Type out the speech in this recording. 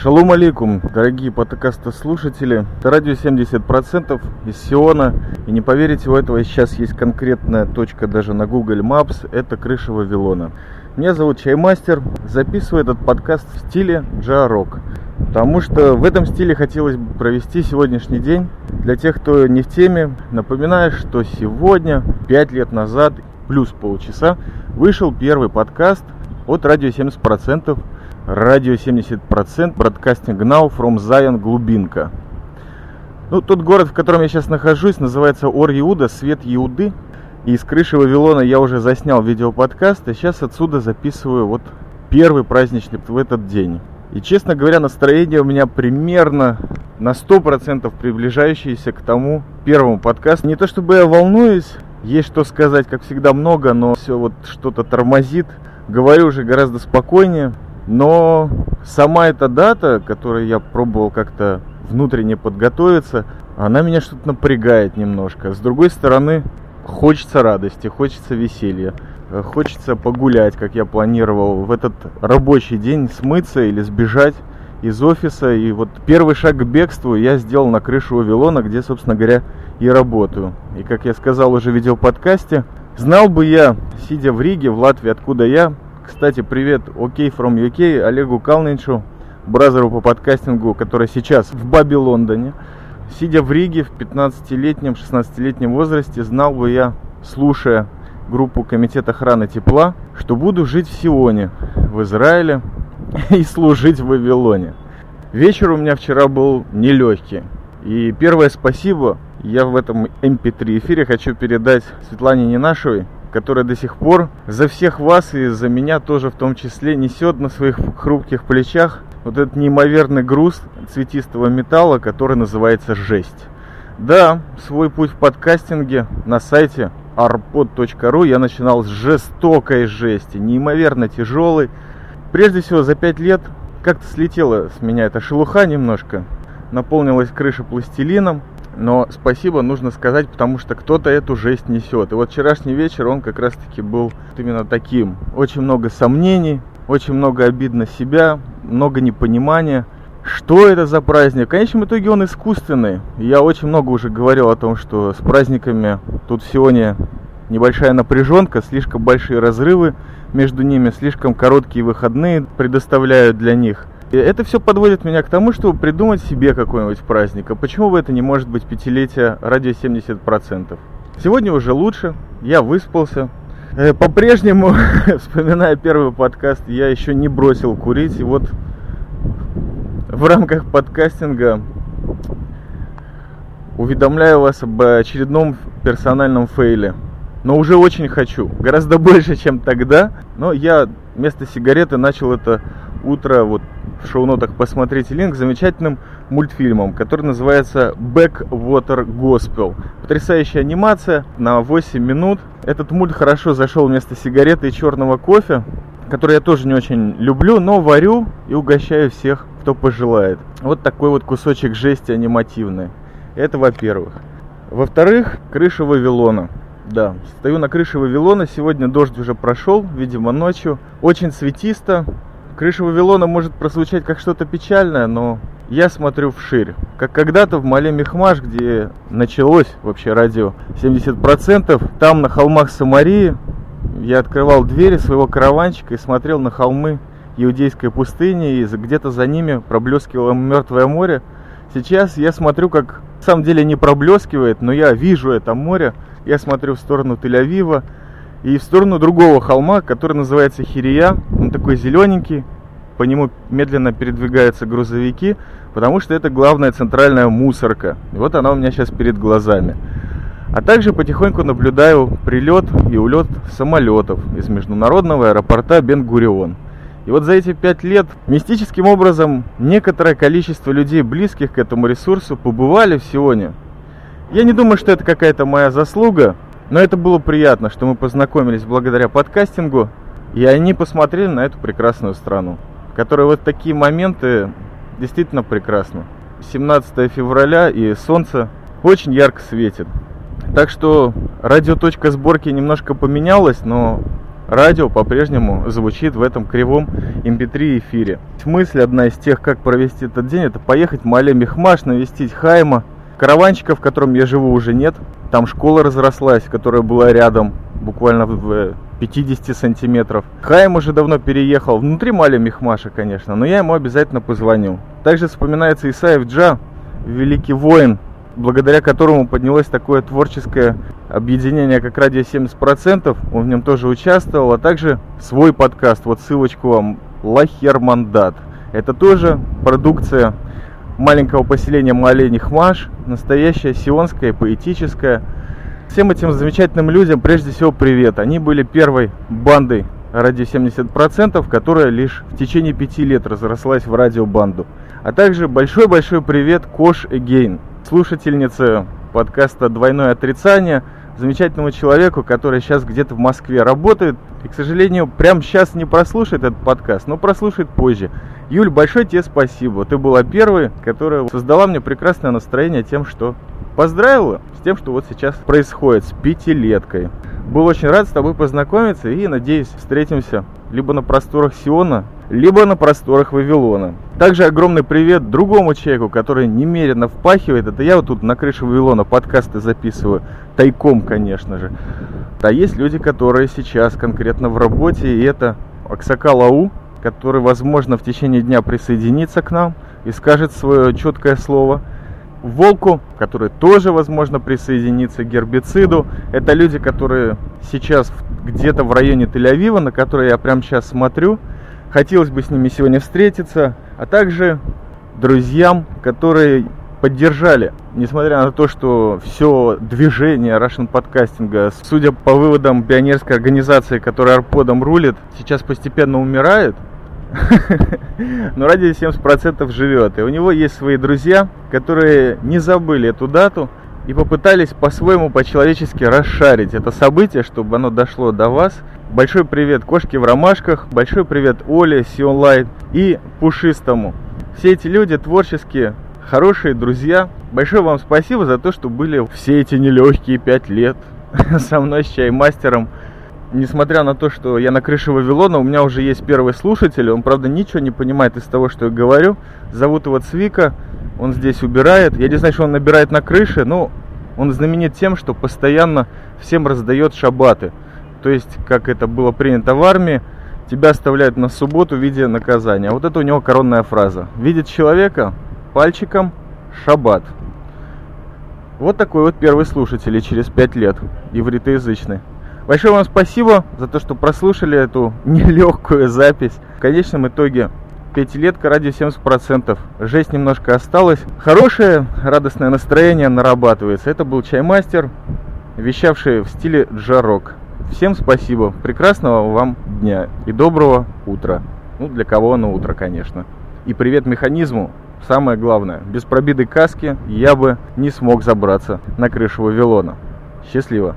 Шалом алейкум, дорогие подкастослушатели. Это радио 70% из Сиона. И не поверите, у этого сейчас есть конкретная точка даже на Google Maps. Это крыша Вавилона. Меня зовут Чаймастер. Записываю этот подкаст в стиле джа-рок. Потому что в этом стиле хотелось бы провести сегодняшний день. Для тех, кто не в теме, напоминаю, что сегодня, 5 лет назад, плюс полчаса, вышел первый подкаст от радио 70% Радио 70%, Broadcasting Now from Zion, Глубинка. Ну, тот город, в котором я сейчас нахожусь, называется Ор-Иуда, Свет Иуды. И с крыши Вавилона я уже заснял видеоподкаст, и сейчас отсюда записываю вот первый праздничный в этот день. И, честно говоря, настроение у меня примерно на 100% приближающееся к тому первому подкасту. Не то чтобы я волнуюсь, есть что сказать, как всегда, много, но все вот что-то тормозит. Говорю уже гораздо спокойнее. Но сама эта дата, которой я пробовал как-то внутренне подготовиться, она меня что-то напрягает немножко. С другой стороны, хочется радости, хочется веселья, хочется погулять, как я планировал, в этот рабочий день смыться или сбежать из офиса. И вот первый шаг к бегству я сделал на крышу Вавилона, где, собственно говоря, и работаю. И как я сказал уже в видеоподкасте, знал бы я, сидя в Риге, в Латвии, откуда я, кстати, привет OK from UK Олегу Калнинчу, бразеру по подкастингу, который сейчас в Бабе Лондоне. Сидя в Риге в 15-летнем, 16-летнем возрасте, знал бы я, слушая группу Комитет охраны тепла, что буду жить в Сионе, в Израиле и служить в Вавилоне. Вечер у меня вчера был нелегкий. И первое спасибо я в этом MP3 эм эфире хочу передать Светлане Ненашевой, которая до сих пор за всех вас и за меня тоже в том числе несет на своих хрупких плечах вот этот неимоверный груз цветистого металла, который называется жесть. Да, свой путь в подкастинге на сайте arpod.ru я начинал с жестокой жести, неимоверно тяжелой. Прежде всего за пять лет как-то слетела с меня эта шелуха немножко, наполнилась крыша пластилином, но спасибо нужно сказать, потому что кто-то эту жесть несет. И вот вчерашний вечер, он как раз-таки был именно таким. Очень много сомнений, очень много обид на себя, много непонимания. Что это за праздник? В конечном итоге он искусственный. Я очень много уже говорил о том, что с праздниками тут Сионе небольшая напряженка, слишком большие разрывы между ними, слишком короткие выходные предоставляют для них. Это все подводит меня к тому, чтобы придумать себе какой-нибудь праздник. А почему бы это не может быть пятилетие радио 70%? Сегодня уже лучше, я выспался. Э, по-прежнему, вспоминая первый подкаст, я еще не бросил курить. И вот в рамках подкастинга уведомляю вас об очередном персональном фейле. Но уже очень хочу. Гораздо больше, чем тогда. Но я вместо сигареты начал это утро вот в шоу-нотах посмотрите линк замечательным мультфильмом, который называется Backwater Gospel. Потрясающая анимация на 8 минут. Этот мульт хорошо зашел вместо сигареты и черного кофе, который я тоже не очень люблю, но варю и угощаю всех, кто пожелает. Вот такой вот кусочек жести анимативный. Это во-первых. Во-вторых, крыша Вавилона. Да, стою на крыше Вавилона. Сегодня дождь уже прошел, видимо, ночью. Очень светисто, Крыша Вавилона может прозвучать как что-то печальное, но я смотрю вширь. Как когда-то в Мале Мехмаш, где началось вообще радио 70%, там на холмах Самарии я открывал двери своего караванчика и смотрел на холмы иудейской пустыни, и где-то за ними проблескивало мертвое море. Сейчас я смотрю, как на самом деле не проблескивает, но я вижу это море. Я смотрю в сторону Тель-Авива, и в сторону другого холма, который называется Хирия. Он такой зелененький, по нему медленно передвигаются грузовики, потому что это главная центральная мусорка. И вот она у меня сейчас перед глазами. А также потихоньку наблюдаю прилет и улет самолетов из международного аэропорта Бен-Гурион. И вот за эти пять лет мистическим образом некоторое количество людей, близких к этому ресурсу, побывали в Сионе. Я не думаю, что это какая-то моя заслуга, но это было приятно, что мы познакомились благодаря подкастингу, и они посмотрели на эту прекрасную страну, которая вот такие моменты действительно прекрасна. 17 февраля и солнце очень ярко светит. Так что радиоточка сборки немножко поменялась, но радио по-прежнему звучит в этом кривом MP3 эфире. Мысль одна из тех, как провести этот день, это поехать в Мале Мехмаш, навестить Хайма. Караванчика, в котором я живу, уже нет. Там школа разрослась, которая была рядом, буквально в 50 сантиметров. Хайм уже давно переехал, внутри Маля Мехмаша, конечно, но я ему обязательно позвоню. Также вспоминается Исаев Джа, великий воин, благодаря которому поднялось такое творческое объединение, как «Радио 70%». Он в нем тоже участвовал, а также свой подкаст, вот ссылочку вам, «Лахермандат». Это тоже продукция маленького поселения Малених Маш, настоящая сионская, поэтическая. Всем этим замечательным людям прежде всего привет. Они были первой бандой радио 70%, которая лишь в течение пяти лет разрослась в радиобанду. А также большой-большой привет Кош Эгейн, слушательнице подкаста «Двойное отрицание», замечательному человеку, который сейчас где-то в Москве работает. И, к сожалению, прямо сейчас не прослушает этот подкаст, но прослушает позже. Юль, большое тебе спасибо. Ты была первой, которая создала мне прекрасное настроение тем, что поздравила с тем, что вот сейчас происходит с пятилеткой. Был очень рад с тобой познакомиться и надеюсь встретимся либо на просторах Сиона, либо на просторах Вавилона. Также огромный привет другому человеку, который немерено впахивает. Это я вот тут на крыше Вавилона подкасты записываю. Тайком, конечно же. А есть люди, которые сейчас конкретно в работе. И это Аксакал Ау, который, возможно, в течение дня присоединится к нам и скажет свое четкое слово. Волку, который тоже, возможно, присоединится к гербициду. Это люди, которые сейчас где-то в районе Тель-Авива, на которые я прямо сейчас смотрю. Хотелось бы с ними сегодня встретиться, а также друзьям, которые поддержали, несмотря на то, что все движение Russian подкастинга, судя по выводам пионерской организации, которая Арподом рулит, сейчас постепенно умирает, но ради 70% живет. И у него есть свои друзья, которые не забыли эту дату и попытались по-своему по-человечески расшарить это событие, чтобы оно дошло до вас Большой привет Кошке в ромашках, большой привет Оле, Сионлайт и Пушистому. Все эти люди творческие, хорошие друзья. Большое вам спасибо за то, что были все эти нелегкие пять лет со мной, с чаймастером. Несмотря на то, что я на крыше Вавилона, у меня уже есть первый слушатель. Он, правда, ничего не понимает из того, что я говорю. Зовут его Цвика. Он здесь убирает. Я не знаю, что он набирает на крыше, но он знаменит тем, что постоянно всем раздает шабаты. То есть, как это было принято в армии, тебя оставляют на субботу в виде наказания. Вот это у него коронная фраза. Видит человека пальчиком шаббат. Вот такой вот первый слушатель и через пять лет, ивритоязычный. Большое вам спасибо за то, что прослушали эту нелегкую запись. В конечном итоге пятилетка ради 70%. Жесть немножко осталась. Хорошее, радостное настроение нарабатывается. Это был чаймастер, вещавший в стиле джарок. Всем спасибо, прекрасного вам дня и доброго утра. Ну, для кого на утро, конечно. И привет механизму. Самое главное, без пробитой каски я бы не смог забраться на крышу Вавилона. Счастливо!